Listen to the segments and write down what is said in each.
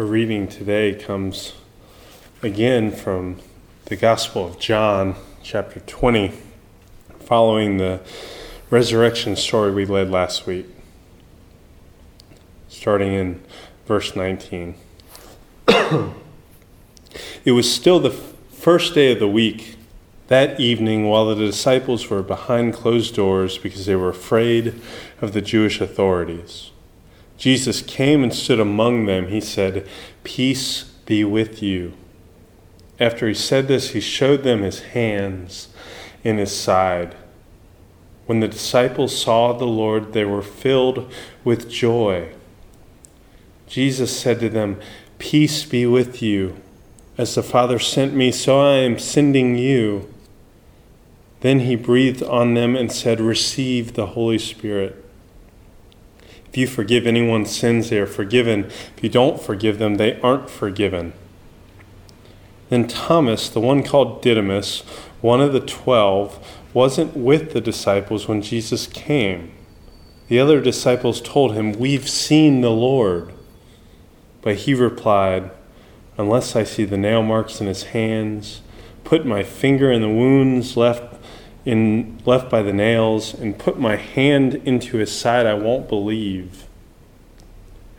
Our reading today comes again from the Gospel of John, chapter 20, following the resurrection story we led last week, starting in verse 19. it was still the first day of the week. That evening, while the disciples were behind closed doors because they were afraid of the Jewish authorities. Jesus came and stood among them. He said, Peace be with you. After he said this, he showed them his hands in his side. When the disciples saw the Lord, they were filled with joy. Jesus said to them, Peace be with you. As the Father sent me, so I am sending you. Then he breathed on them and said, Receive the Holy Spirit. If you forgive anyone's sins, they are forgiven. If you don't forgive them, they aren't forgiven. Then Thomas, the one called Didymus, one of the twelve, wasn't with the disciples when Jesus came. The other disciples told him, We've seen the Lord. But he replied, Unless I see the nail marks in his hands, put my finger in the wounds left in, left by the nails and put my hand into his side, I won't believe.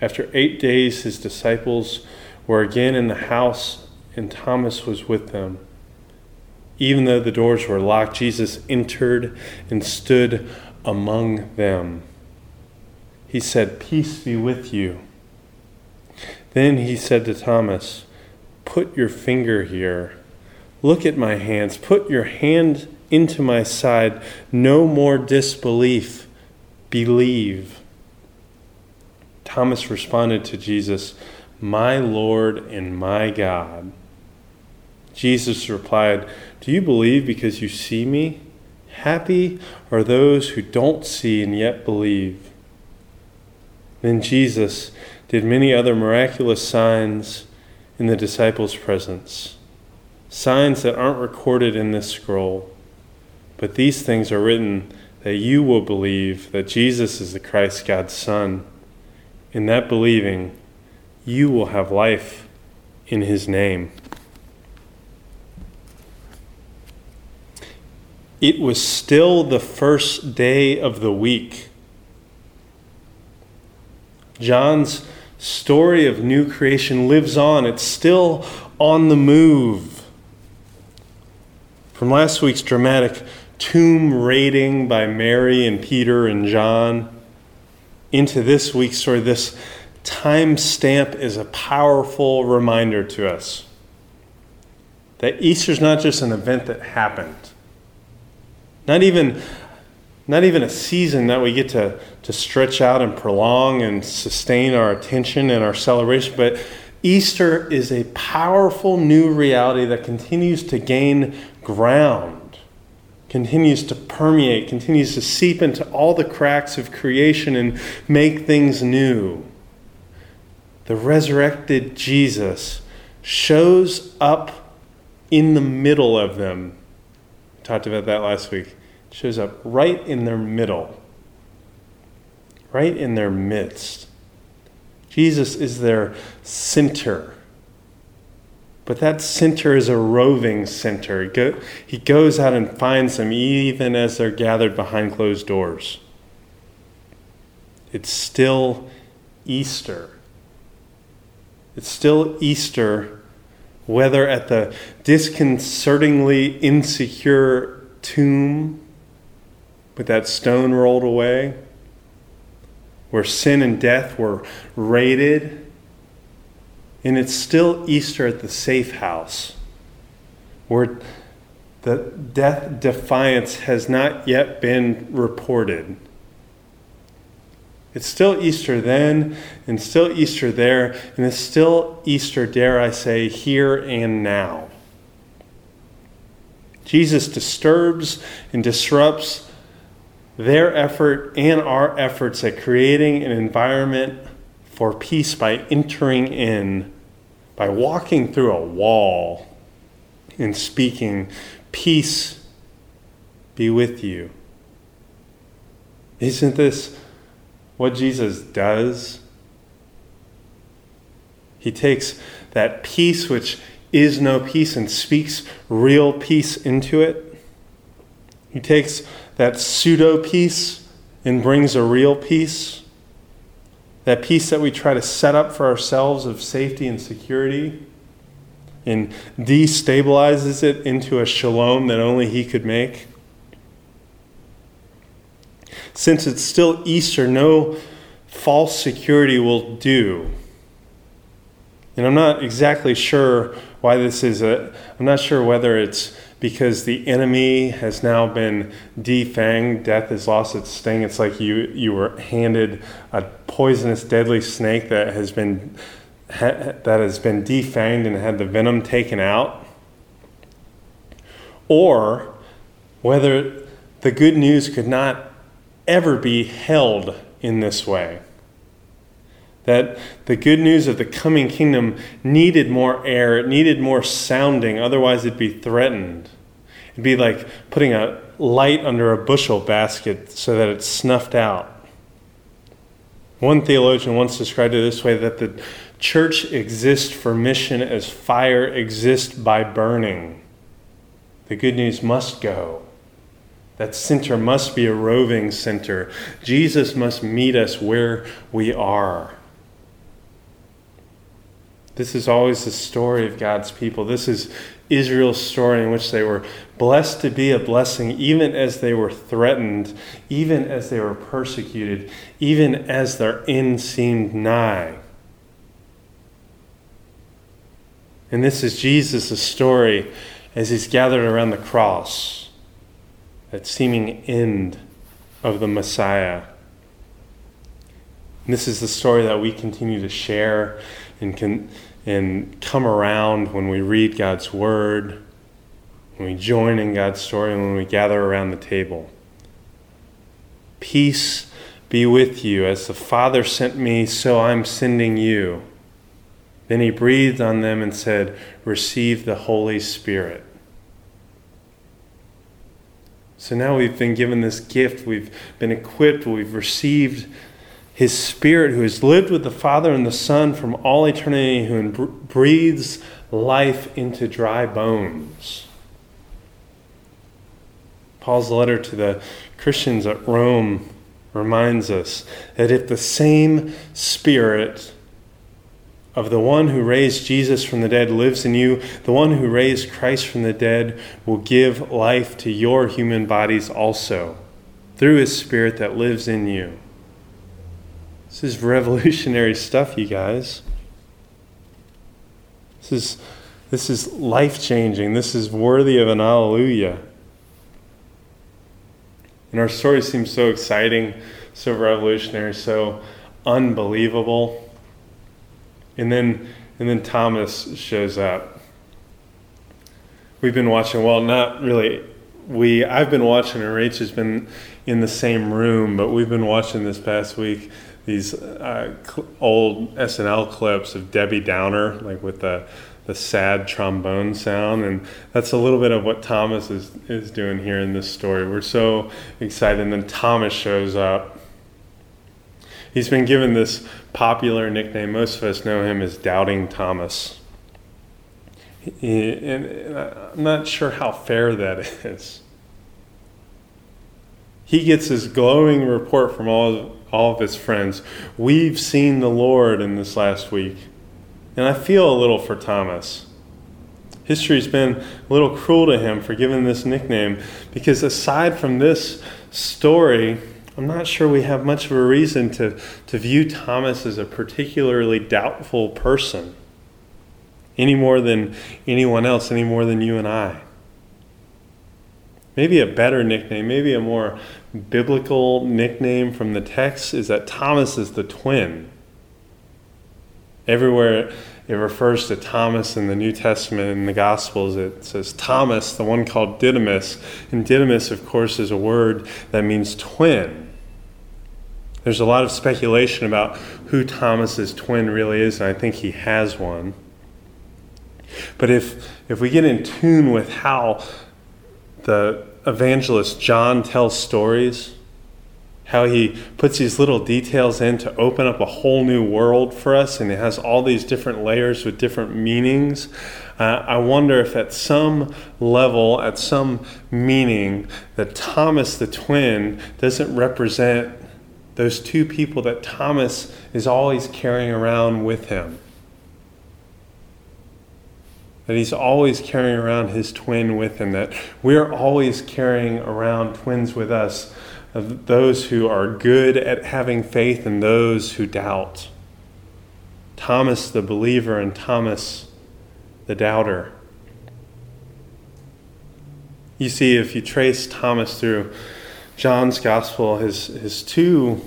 After eight days, his disciples were again in the house, and Thomas was with them. Even though the doors were locked, Jesus entered and stood among them. He said, Peace be with you. Then he said to Thomas, Put your finger here. Look at my hands. Put your hand into my side. No more disbelief. Believe. Thomas responded to Jesus, My Lord and my God. Jesus replied, Do you believe because you see me? Happy are those who don't see and yet believe. Then Jesus did many other miraculous signs in the disciples' presence, signs that aren't recorded in this scroll. But these things are written that you will believe that Jesus is the Christ, God's Son. In that believing, you will have life in his name. It was still the first day of the week. John's story of new creation lives on, it's still on the move. From last week's dramatic tomb raiding by Mary and Peter and John into this week's story, this time stamp is a powerful reminder to us that Easter is not just an event that happened, not even, not even a season that we get to, to stretch out and prolong and sustain our attention and our celebration, but Easter is a powerful new reality that continues to gain ground continues to permeate, continues to seep into all the cracks of creation and make things new. The resurrected Jesus shows up in the middle of them. We talked about that last week. Shows up right in their middle, right in their midst. Jesus is their center. But that center is a roving center. He, go, he goes out and finds them even as they're gathered behind closed doors. It's still Easter. It's still Easter, whether at the disconcertingly insecure tomb with that stone rolled away, where sin and death were raided and it's still Easter at the safe house, where the death defiance has not yet been reported. It's still Easter then, and still Easter there, and it's still Easter, dare I say, here and now. Jesus disturbs and disrupts their effort and our efforts at creating an environment for peace by entering in, by walking through a wall and speaking, Peace be with you. Isn't this what Jesus does? He takes that peace which is no peace and speaks real peace into it. He takes that pseudo peace and brings a real peace. That peace that we try to set up for ourselves of safety and security and destabilizes it into a shalom that only He could make. Since it's still Easter, no false security will do. And I'm not exactly sure why this is. A, I'm not sure whether it's because the enemy has now been defanged, death has lost its sting. It's like you, you were handed a poisonous, deadly snake that has been that has been defanged and had the venom taken out, or whether the good news could not ever be held in this way. That the good news of the coming kingdom needed more air, it needed more sounding, otherwise, it'd be threatened. It'd be like putting a light under a bushel basket so that it's snuffed out. One theologian once described it this way that the church exists for mission as fire exists by burning. The good news must go. That center must be a roving center. Jesus must meet us where we are. This is always the story of God's people. This is Israel's story in which they were blessed to be a blessing, even as they were threatened, even as they were persecuted, even as their end seemed nigh. And this is Jesus' story as he's gathered around the cross, that seeming end of the Messiah. And this is the story that we continue to share and can and come around when we read God's word, when we join in God's story, and when we gather around the table. Peace be with you. As the Father sent me, so I'm sending you. Then he breathed on them and said, Receive the Holy Spirit. So now we've been given this gift, we've been equipped, we've received his Spirit, who has lived with the Father and the Son from all eternity, who breathes life into dry bones. Paul's letter to the Christians at Rome reminds us that if the same Spirit of the one who raised Jesus from the dead lives in you, the one who raised Christ from the dead will give life to your human bodies also through his Spirit that lives in you. This is revolutionary stuff, you guys. This is, this is life changing. This is worthy of an hallelujah. And our story seems so exciting, so revolutionary, so unbelievable. And then, and then Thomas shows up. We've been watching, well, not really. We, I've been watching, and Rach has been in the same room, but we've been watching this past week these uh, cl- old SNL clips of Debbie Downer, like with the the sad trombone sound, and that's a little bit of what Thomas is is doing here in this story. We're so excited, and then Thomas shows up. He's been given this popular nickname. Most of us know him as Doubting Thomas. And I'm not sure how fair that is. He gets this glowing report from all all of his friends. We've seen the Lord in this last week. And I feel a little for Thomas. History's been a little cruel to him for giving this nickname because aside from this story, I'm not sure we have much of a reason to, to view Thomas as a particularly doubtful person any more than anyone else, any more than you and I. Maybe a better nickname, maybe a more biblical nickname from the text is that Thomas is the twin. Everywhere it refers to Thomas in the New Testament in the Gospels, it says Thomas, the one called Didymus. And Didymus, of course, is a word that means twin. There's a lot of speculation about who Thomas's twin really is, and I think he has one. But if, if we get in tune with how the evangelist John tells stories, how he puts these little details in to open up a whole new world for us, and it has all these different layers with different meanings. Uh, I wonder if at some level, at some meaning, that Thomas the twin doesn't represent those two people that Thomas is always carrying around with him. That he's always carrying around his twin with him, that we're always carrying around twins with us of those who are good at having faith and those who doubt. Thomas the believer and Thomas the doubter. You see, if you trace Thomas through John's gospel, his, his two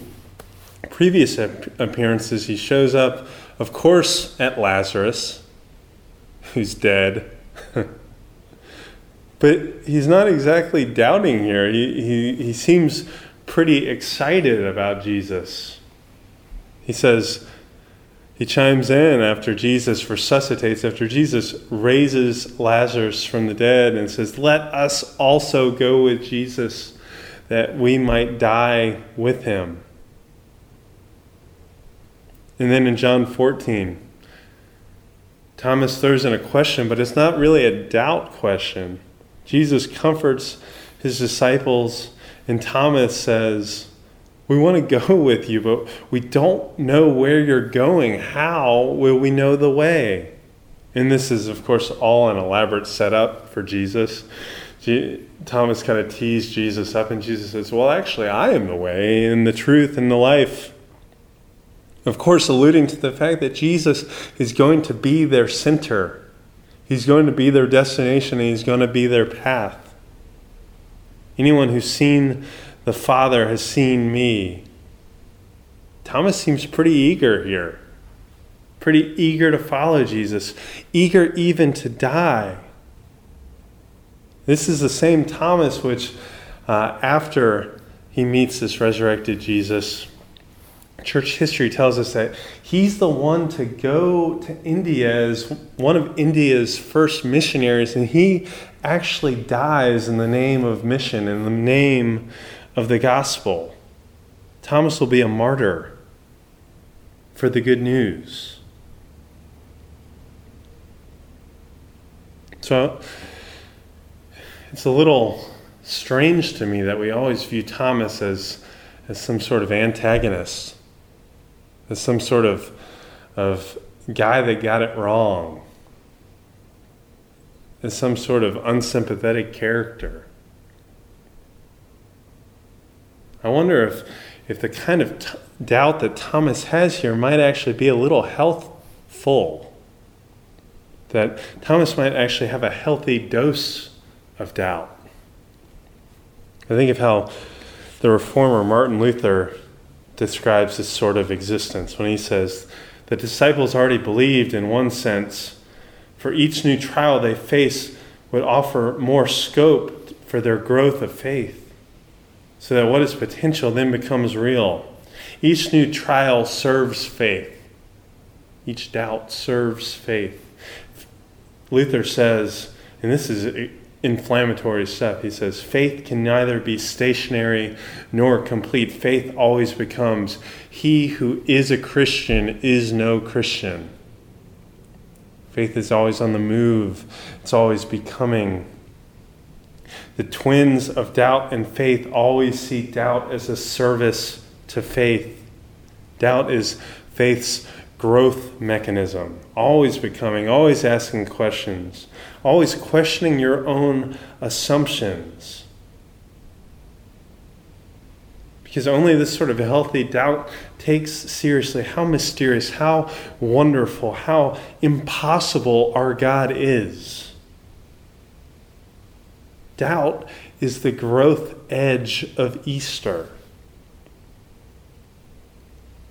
previous appearances, he shows up, of course, at Lazarus, who's dead. But he's not exactly doubting here. He, he, he seems pretty excited about Jesus. He says, he chimes in after Jesus resuscitates, after Jesus raises Lazarus from the dead, and says, Let us also go with Jesus that we might die with him. And then in John 14, Thomas throws in a question, but it's not really a doubt question. Jesus comforts his disciples, and Thomas says, We want to go with you, but we don't know where you're going. How will we know the way? And this is, of course, all an elaborate setup for Jesus. Thomas kind of teased Jesus up, and Jesus says, Well, actually, I am the way and the truth and the life. Of course, alluding to the fact that Jesus is going to be their center He's going to be their destination and He's going to be their path. Anyone who's seen the Father has seen me. Thomas seems pretty eager here, pretty eager to follow Jesus, eager even to die. This is the same Thomas which, uh, after he meets this resurrected Jesus, church history tells us that he's the one to go to India as one of India's first missionaries, and he actually dies in the name of mission, in the name of the gospel. Thomas will be a martyr for the good news. So it's a little strange to me that we always view Thomas as, as some sort of antagonist as some sort of, of guy that got it wrong, as some sort of unsympathetic character. I wonder if, if the kind of t- doubt that Thomas has here might actually be a little healthful. That Thomas might actually have a healthy dose of doubt. I think of how the reformer Martin Luther describes this sort of existence when he says, The disciples already believed in one sense, for each new trial they face would offer more scope for their growth of faith, so that what is potential then becomes real. Each new trial serves faith, each doubt serves faith. Luther says, and this is inflammatory stuff. He says, faith can neither be stationary nor complete. Faith always becomes, he who is a Christian is no Christian. Faith is always on the move, it's always becoming. The twins of doubt and faith always see doubt as a service to faith. Doubt is faith's growth mechanism, always becoming, always asking questions, always questioning your own assumptions. Because only this sort of healthy doubt takes seriously how mysterious, how wonderful, how impossible our God is. Doubt is the growth edge of Easter.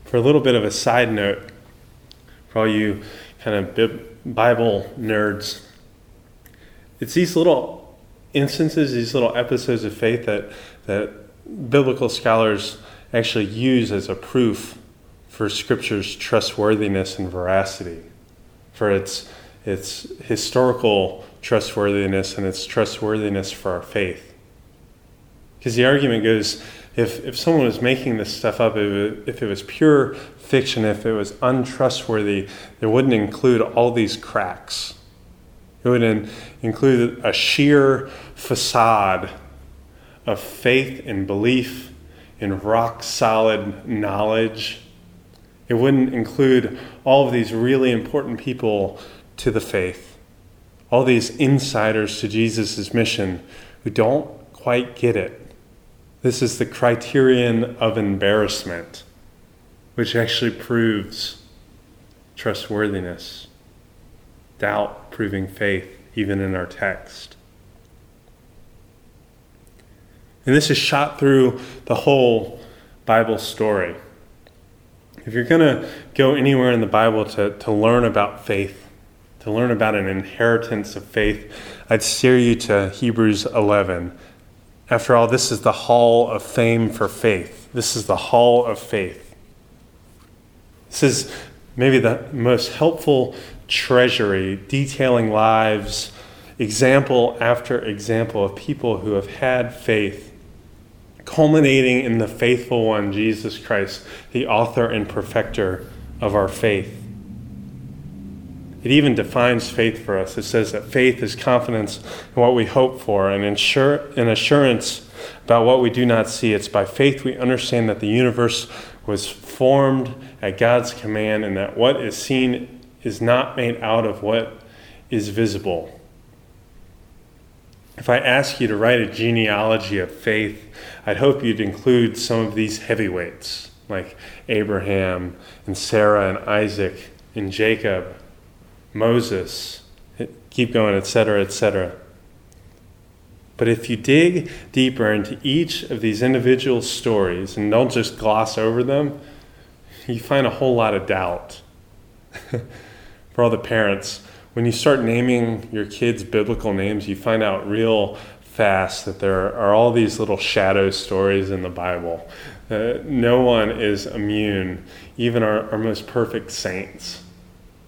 For a little bit of a side note, for all you kind of Bible nerds, it's these little instances, these little episodes of faith that, that biblical scholars actually use as a proof for Scripture's trustworthiness and veracity, for its, its historical trustworthiness and its trustworthiness for our faith. Because the argument goes if, if someone was making this stuff up, if it was pure fiction, if it was untrustworthy, it wouldn't include all these cracks. It would include a sheer facade of faith and belief in rock solid knowledge. It wouldn't include all of these really important people to the faith, all these insiders to Jesus' mission who don't quite get it. This is the criterion of embarrassment, which actually proves trustworthiness, doubt proving faith, even in our text. And this is shot through the whole Bible story. If you're going to go anywhere in the Bible to, to learn about faith, to learn about an inheritance of faith, I'd steer you to Hebrews 11. After all, this is the hall of fame for faith. This is the hall of faith. This is maybe the most helpful treasury detailing lives, example after example of people who have had faith, culminating in the faithful one, Jesus Christ, the author and perfecter of our faith. It even defines faith for us. It says that faith is confidence in what we hope for and insure, an assurance about what we do not see. It's by faith we understand that the universe was formed at God's command and that what is seen is not made out of what is visible. If I ask you to write a genealogy of faith, I'd hope you'd include some of these heavyweights like Abraham and Sarah and Isaac and Jacob Moses, keep going, etc., etc. But if you dig deeper into each of these individual stories and don't just gloss over them, you find a whole lot of doubt. For all the parents, when you start naming your kids biblical names, you find out real fast that there are all these little shadow stories in the Bible. Uh, no one is immune, even our, our most perfect saints.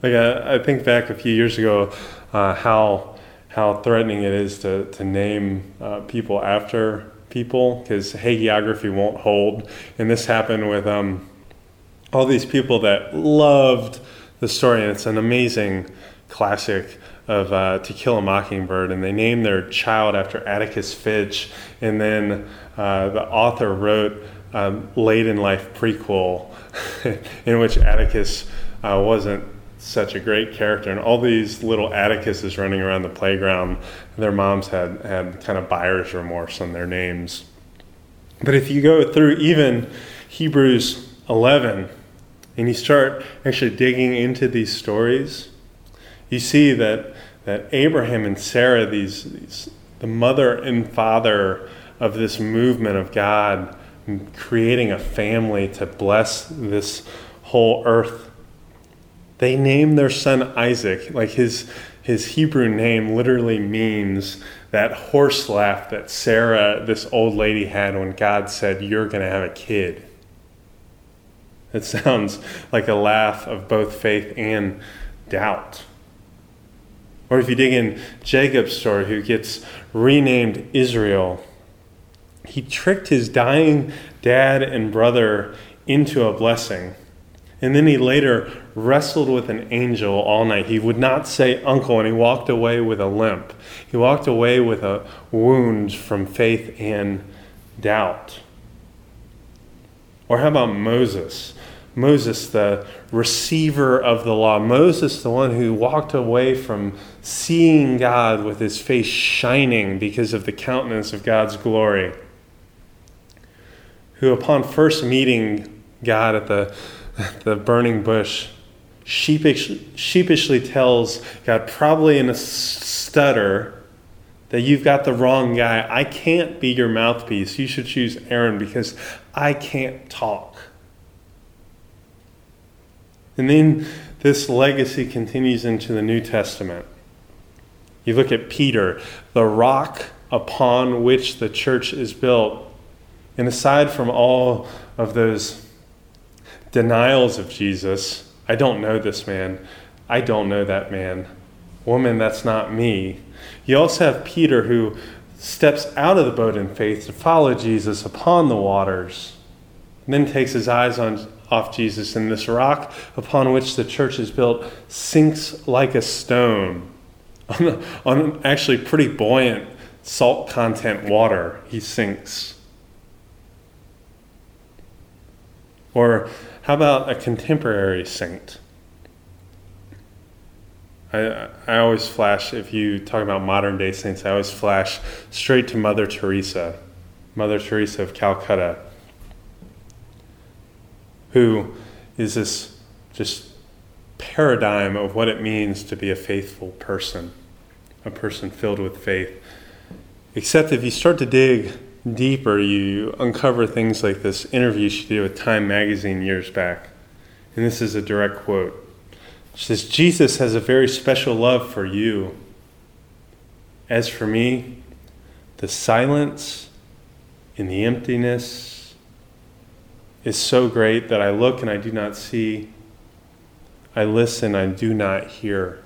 Like I, I think back a few years ago, uh, how how threatening it is to to name uh, people after people because hagiography won't hold, and this happened with um, all these people that loved the story, and it's an amazing classic of uh, To Kill a Mockingbird, and they named their child after Atticus Finch, and then uh, the author wrote um, late in life prequel in which Atticus uh, wasn't such a great character, and all these little Atticuses running around the playground. Their moms had had kind of buyer's remorse on their names. But if you go through even Hebrews 11 and you start actually digging into these stories, you see that that Abraham and Sarah, these, these the mother and father of this movement of God creating a family to bless this whole earth they name their son Isaac, like his, his Hebrew name literally means that horse laugh that Sarah, this old lady, had when God said, You're going to have a kid. It sounds like a laugh of both faith and doubt. Or if you dig in Jacob's story, who gets renamed Israel, he tricked his dying dad and brother into a blessing. And then he later wrestled with an angel all night. He would not say uncle, and he walked away with a limp. He walked away with a wound from faith and doubt. Or how about Moses? Moses, the receiver of the law. Moses, the one who walked away from seeing God with his face shining because of the countenance of God's glory. Who, upon first meeting God at the the burning bush, sheepish, sheepishly tells God, probably in a stutter, that you've got the wrong guy. I can't be your mouthpiece. You should choose Aaron because I can't talk. And then this legacy continues into the New Testament. You look at Peter, the rock upon which the church is built. And aside from all of those denials of Jesus. I don't know this man. I don't know that man. Woman, that's not me. You also have Peter, who steps out of the boat in faith to follow Jesus upon the waters, then takes his eyes on, off Jesus, and this rock upon which the church is built sinks like a stone on, on actually pretty buoyant salt content water. He sinks. Or how about a contemporary saint? I, I always flash, if you talk about modern day saints, I always flash straight to Mother Teresa, Mother Teresa of Calcutta, who is this just paradigm of what it means to be a faithful person, a person filled with faith. Except if you start to dig deeper, you uncover things like this interview she did with Time magazine years back. And this is a direct quote. She says, Jesus has a very special love for you. As for me, the silence in the emptiness is so great that I look and I do not see. I listen, I do not hear.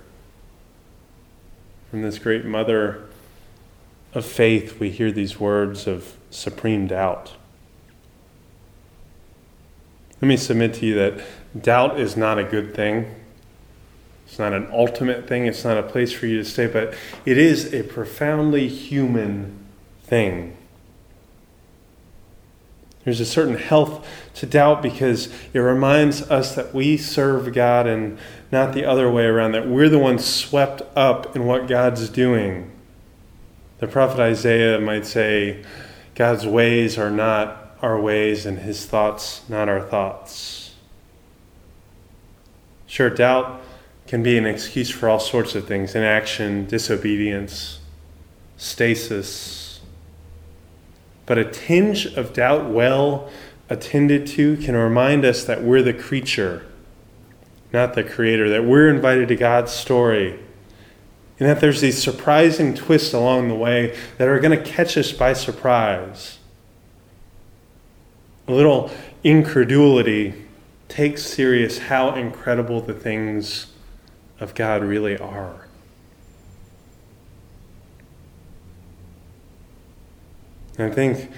From this great mother of faith, we hear these words of supreme doubt. Let me submit to you that doubt is not a good thing. It's not an ultimate thing, it's not a place for you to stay, but it is a profoundly human thing. There's a certain health to doubt because it reminds us that we serve God and not the other way around, that we're the ones swept up in what God's doing. The prophet Isaiah might say, God's ways are not our ways, and his thoughts not our thoughts. Sure, doubt can be an excuse for all sorts of things inaction, disobedience, stasis. But a tinge of doubt, well attended to, can remind us that we're the creature, not the creator, that we're invited to God's story, and that there's these surprising twists along the way that are going to catch us by surprise. A little incredulity takes serious how incredible the things of God really are. I think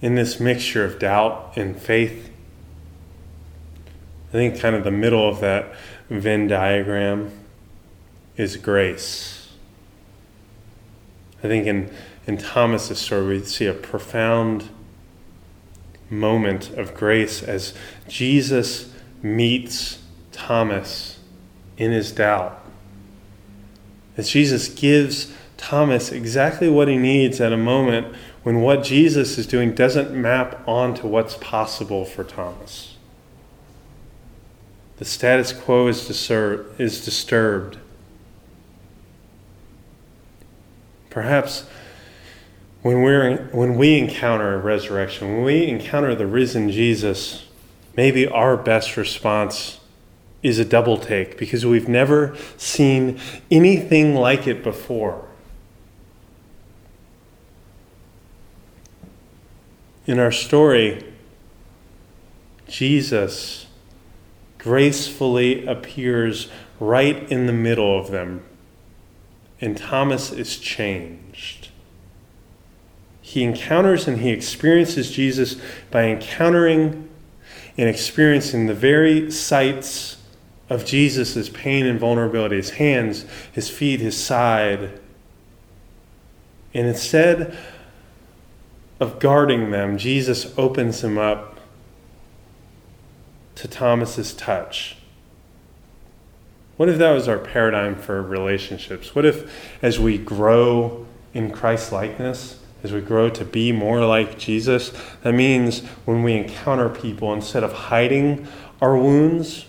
in this mixture of doubt and faith, I think kind of the middle of that Venn diagram is grace. I think in, in Thomas's story, we see a profound moment of grace as Jesus meets Thomas in his doubt. As Jesus gives Thomas exactly what he needs at a moment when what Jesus is doing doesn't map onto what's possible for Thomas. The status quo is, disur- is disturbed. Perhaps when, we're, when we encounter a resurrection, when we encounter the risen Jesus, maybe our best response is a double take because we've never seen anything like it before. In our story, Jesus gracefully appears right in the middle of them, and Thomas is changed. He encounters and he experiences Jesus by encountering and experiencing the very sights of Jesus' pain and vulnerability his hands, his feet, his side. And instead of guarding them, Jesus opens him up to Thomas's touch. What if that was our paradigm for relationships? What if, as we grow in Christ likeness, as we grow to be more like Jesus, that means when we encounter people, instead of hiding our wounds,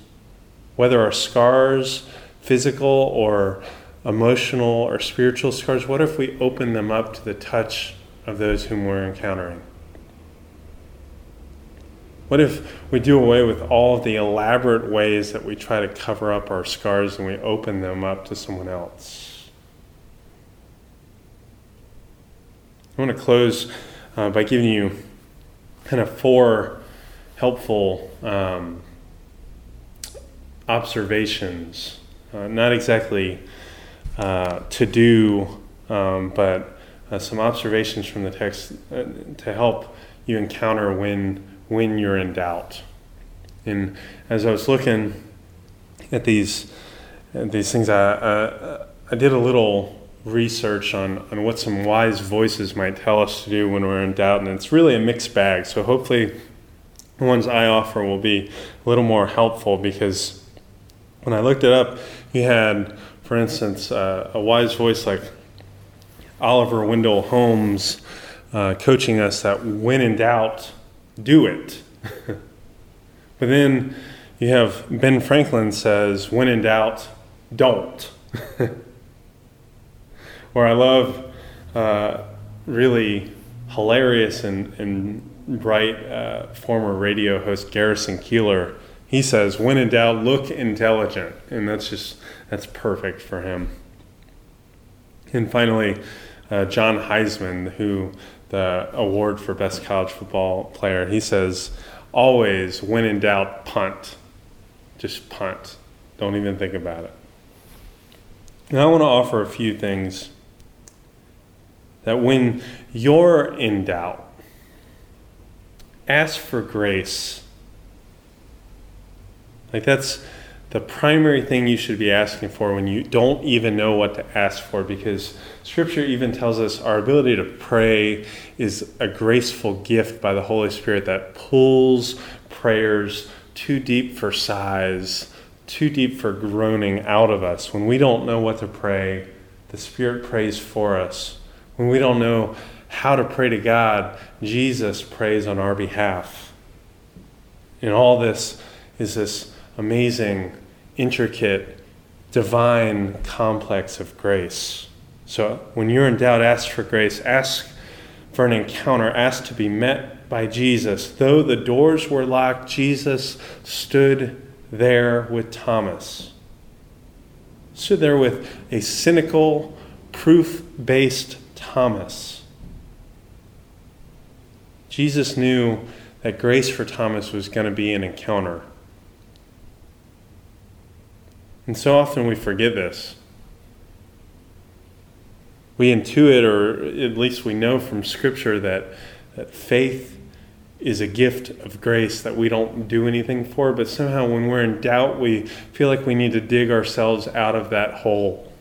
whether our scars, physical or emotional or spiritual scars, what if we open them up to the touch of those whom we're encountering? What if we do away with all of the elaborate ways that we try to cover up our scars and we open them up to someone else? I want to close uh, by giving you kind of four helpful um, observations, uh, not exactly uh, to do, um, but uh, some observations from the text uh, to help you encounter when when you're in doubt. And as I was looking at these at these things, I, I, I did a little research on, on what some wise voices might tell us to do when we're in doubt, and it's really a mixed bag. So hopefully, the ones I offer will be a little more helpful because when I looked it up, you had, for instance, uh, a wise voice like Oliver Wendell Holmes uh, coaching us that when in doubt, do it. but then you have Ben Franklin says, when in doubt, don't. or I love uh, really hilarious and, and bright uh, former radio host Garrison Keillor. He says, when in doubt, look intelligent. And that's just, that's perfect for him. And finally, uh, John Heisman, who the award for best college football player, he says, always, when in doubt, punt. Just punt. Don't even think about it. And I want to offer a few things that when you're in doubt, ask for grace. Like that's the primary thing you should be asking for when you don't even know what to ask for because scripture even tells us our ability to pray is a graceful gift by the Holy Spirit that pulls prayers too deep for sighs, too deep for groaning out of us. When we don't know what to pray, the Spirit prays for us. When we don't know how to pray to God, Jesus prays on our behalf. And all this is this amazing, intricate, divine complex of grace. So when you're in doubt, ask for grace. Ask for an encounter. Ask to be met by Jesus. Though the doors were locked, Jesus stood there with Thomas. Stood there with a cynical, proof based Thomas. Jesus knew that grace for Thomas was going to be an encounter. And so often we forget this. We intuit, or at least we know from Scripture, that, that faith is a gift of grace that we don't do anything for, but somehow when we're in doubt, we feel like we need to dig ourselves out of that hole.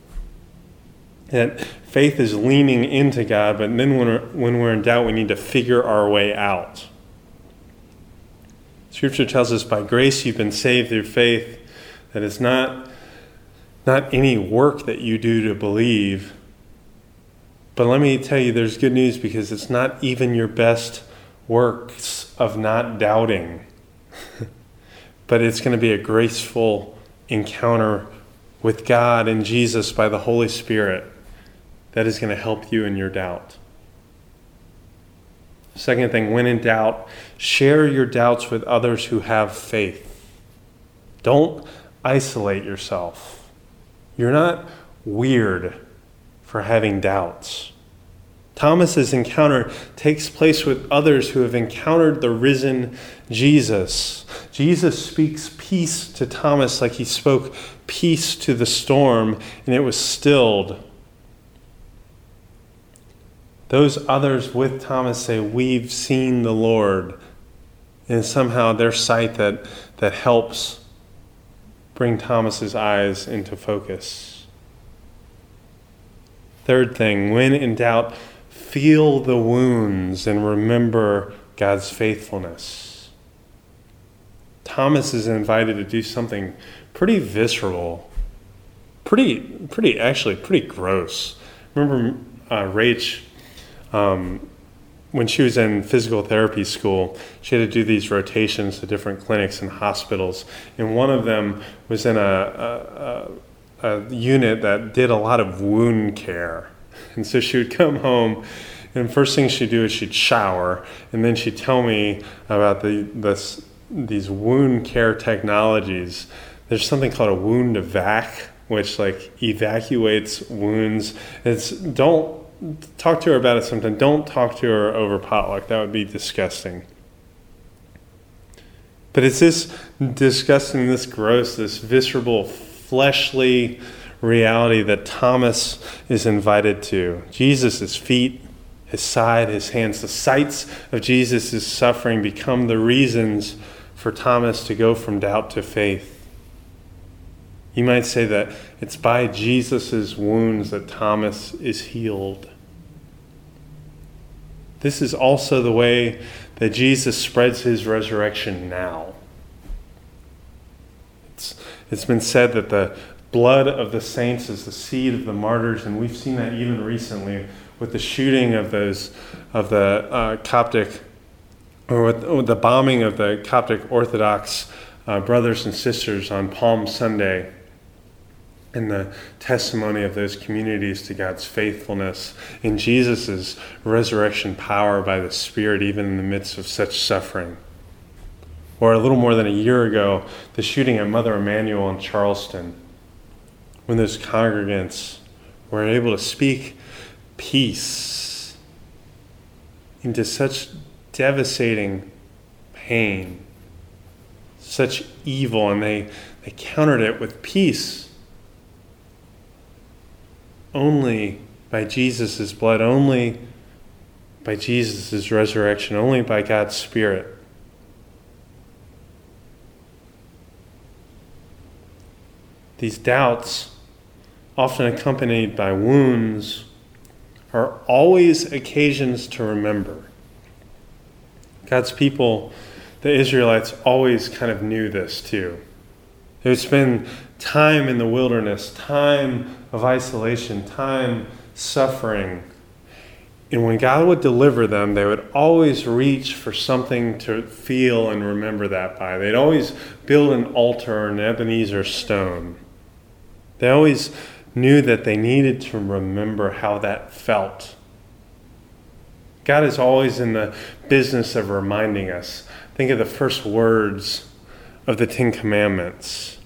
That faith is leaning into God, but then when we're, when we're in doubt, we need to figure our way out. Scripture tells us by grace you've been saved through faith, that it's not not any work that you do to believe. But let me tell you, there's good news because it's not even your best works of not doubting, but it's going to be a graceful encounter with God and Jesus by the Holy Spirit that is going to help you in your doubt. Second thing, when in doubt, share your doubts with others who have faith. Don't isolate yourself. You're not weird for having doubts. Thomas's encounter takes place with others who have encountered the risen Jesus. Jesus speaks peace to Thomas like he spoke peace to the storm, and it was stilled. Those others with Thomas say, We've seen the Lord. And somehow their sight that, that helps bring Thomas's eyes into focus. Third thing, when in doubt, feel the wounds and remember God's faithfulness. Thomas is invited to do something pretty visceral, pretty, pretty, actually, pretty gross. Remember, uh, Rach um, when she was in physical therapy school, she had to do these rotations to different clinics and hospitals. And one of them was in a, a, a, a unit that did a lot of wound care. And so she would come home, and first thing she'd do is she'd shower, and then she'd tell me about the, this, these wound care technologies. There's something called a wound evac, which like evacuates wounds. It's don't talk to her about it sometime. Don't talk to her over potluck. That would be disgusting. But it's this disgusting, this gross, this visceral, fleshly reality that Thomas is invited to. Jesus' feet, his side, his hands, the sights of Jesus' suffering become the reasons for Thomas to go from doubt to faith. You might say that it's by Jesus' wounds that Thomas is healed. This is also the way that Jesus spreads his resurrection now. It's, it's been said that the blood of the saints is the seed of the martyrs, and we've seen that even recently with the shooting of those of the uh, Coptic or with, the bombing of the Coptic Orthodox uh, brothers and sisters on Palm Sunday and the testimony of those communities to God's faithfulness in Jesus' resurrection power by the Spirit, even in the midst of such suffering. Or a little more than a year ago, the shooting at Mother Emanuel in Charleston, when those congregants were able to speak peace into such devastating pain, such evil, and they, they countered it with peace only by Jesus' blood, only by Jesus' resurrection, only by God's Spirit. These doubts, often accompanied by wounds, are always occasions to remember. God's people, the Israelites, always kind of knew this too. It's been time in the wilderness, time of isolation, time suffering. And when God would deliver them, they would always reach for something to feel and remember that by. They'd always build an altar an Ebenezer stone. They always knew that they needed to remember how that felt. God is always in the business of reminding us. Think of the first words of the Ten Commandments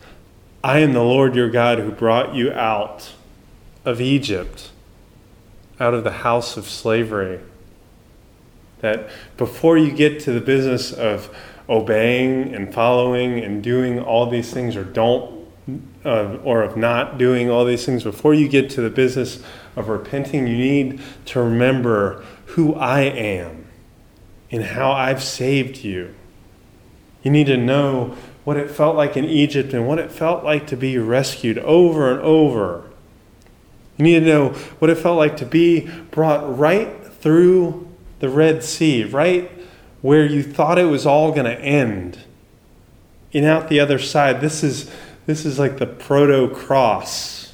I am the Lord your God who brought you out of Egypt, out of the house of slavery. That before you get to the business of obeying and following and doing all these things, or don't, uh, or of not doing all these things, before you get to the business of repenting, you need to remember who I am and how I've saved you. You need to know what it felt like in Egypt and what it felt like to be rescued over and over. You need to know what it felt like to be brought right through the Red Sea, right where you thought it was all going to end. And out the other side, this is, this is like the proto cross,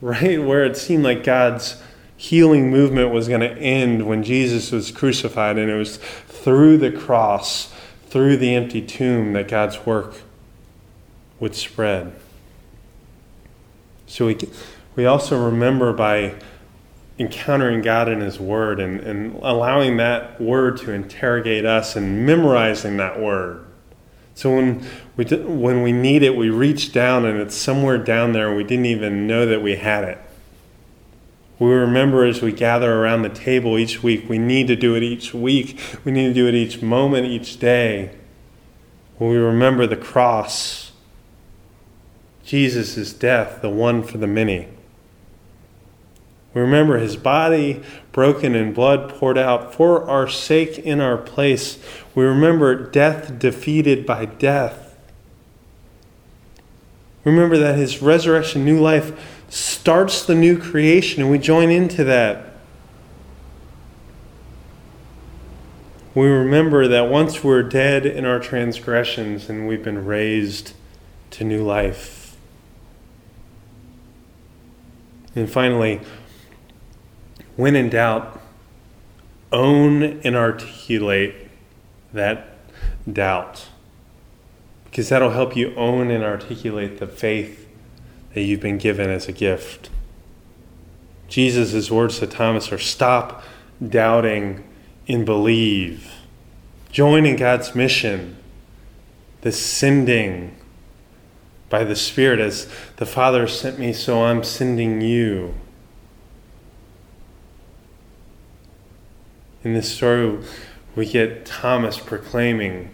right? Where it seemed like God's healing movement was going to end when Jesus was crucified, and it was through the cross through the empty tomb that God's work would spread. So we, we also remember by encountering God in His Word and, and allowing that Word to interrogate us and memorizing that Word. So when we, when we need it, we reach down and it's somewhere down there and we didn't even know that we had it. We remember as we gather around the table each week, we need to do it each week. We need to do it each moment, each day. When we remember the cross, Jesus' death, the one for the many. We remember his body broken and blood poured out for our sake in our place. We remember death defeated by death. Remember that his resurrection, new life, starts the new creation, and we join into that. We remember that once we're dead in our transgressions and we've been raised to new life. And finally, when in doubt, own and articulate that doubt. Because that'll help you own and articulate the faith that you've been given as a gift. Jesus' words to Thomas are stop doubting and believe. Join in God's mission, the sending by the Spirit as the Father sent me, so I'm sending you. In this story, we get Thomas proclaiming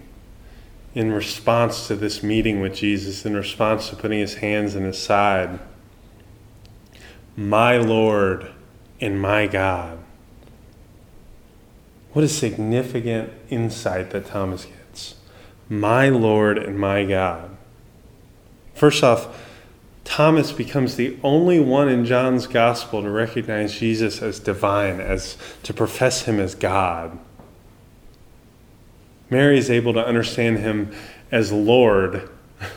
in response to this meeting with Jesus, in response to putting his hands in his side, my Lord and my God. What a significant insight that Thomas gets. My Lord and my God. First off, Thomas becomes the only one in John's gospel to recognize Jesus as divine, as to profess him as God. Mary is able to understand him as Lord.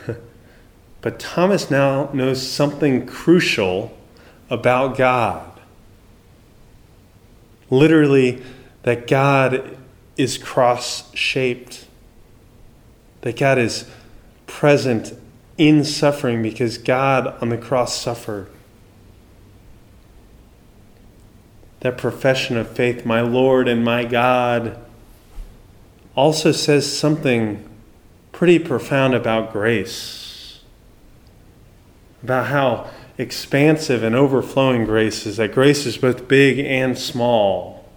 but Thomas now knows something crucial about God. Literally, that God is cross shaped, that God is present in suffering because God on the cross suffered. That profession of faith, my Lord and my God, also says something pretty profound about grace. About how expansive and overflowing grace is, that grace is both big and small.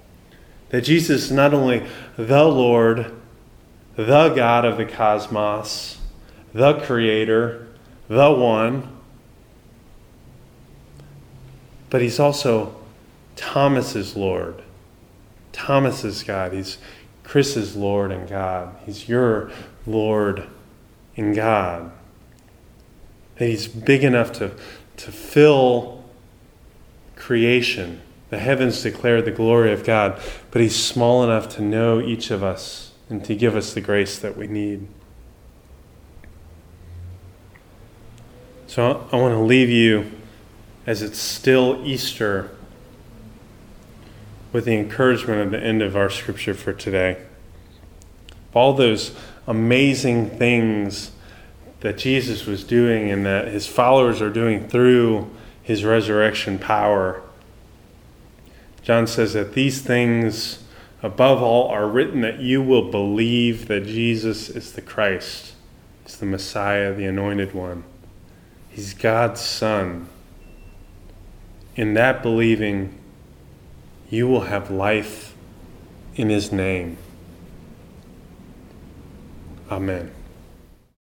That Jesus is not only the Lord, the God of the cosmos, the Creator, the One, but He's also Thomas's Lord, Thomas's God. He's Chris's Lord and God. He's your Lord and God. That He's big enough to, to fill creation. The heavens declare the glory of God, but He's small enough to know each of us and to give us the grace that we need. So I want to leave you, as it's still Easter, with the encouragement at the end of our scripture for today. All those amazing things that Jesus was doing and that his followers are doing through his resurrection power. John says that these things, above all, are written that you will believe that Jesus is the Christ, is the Messiah, the anointed one. He's God's Son. In that believing, you will have life in His name. Amen.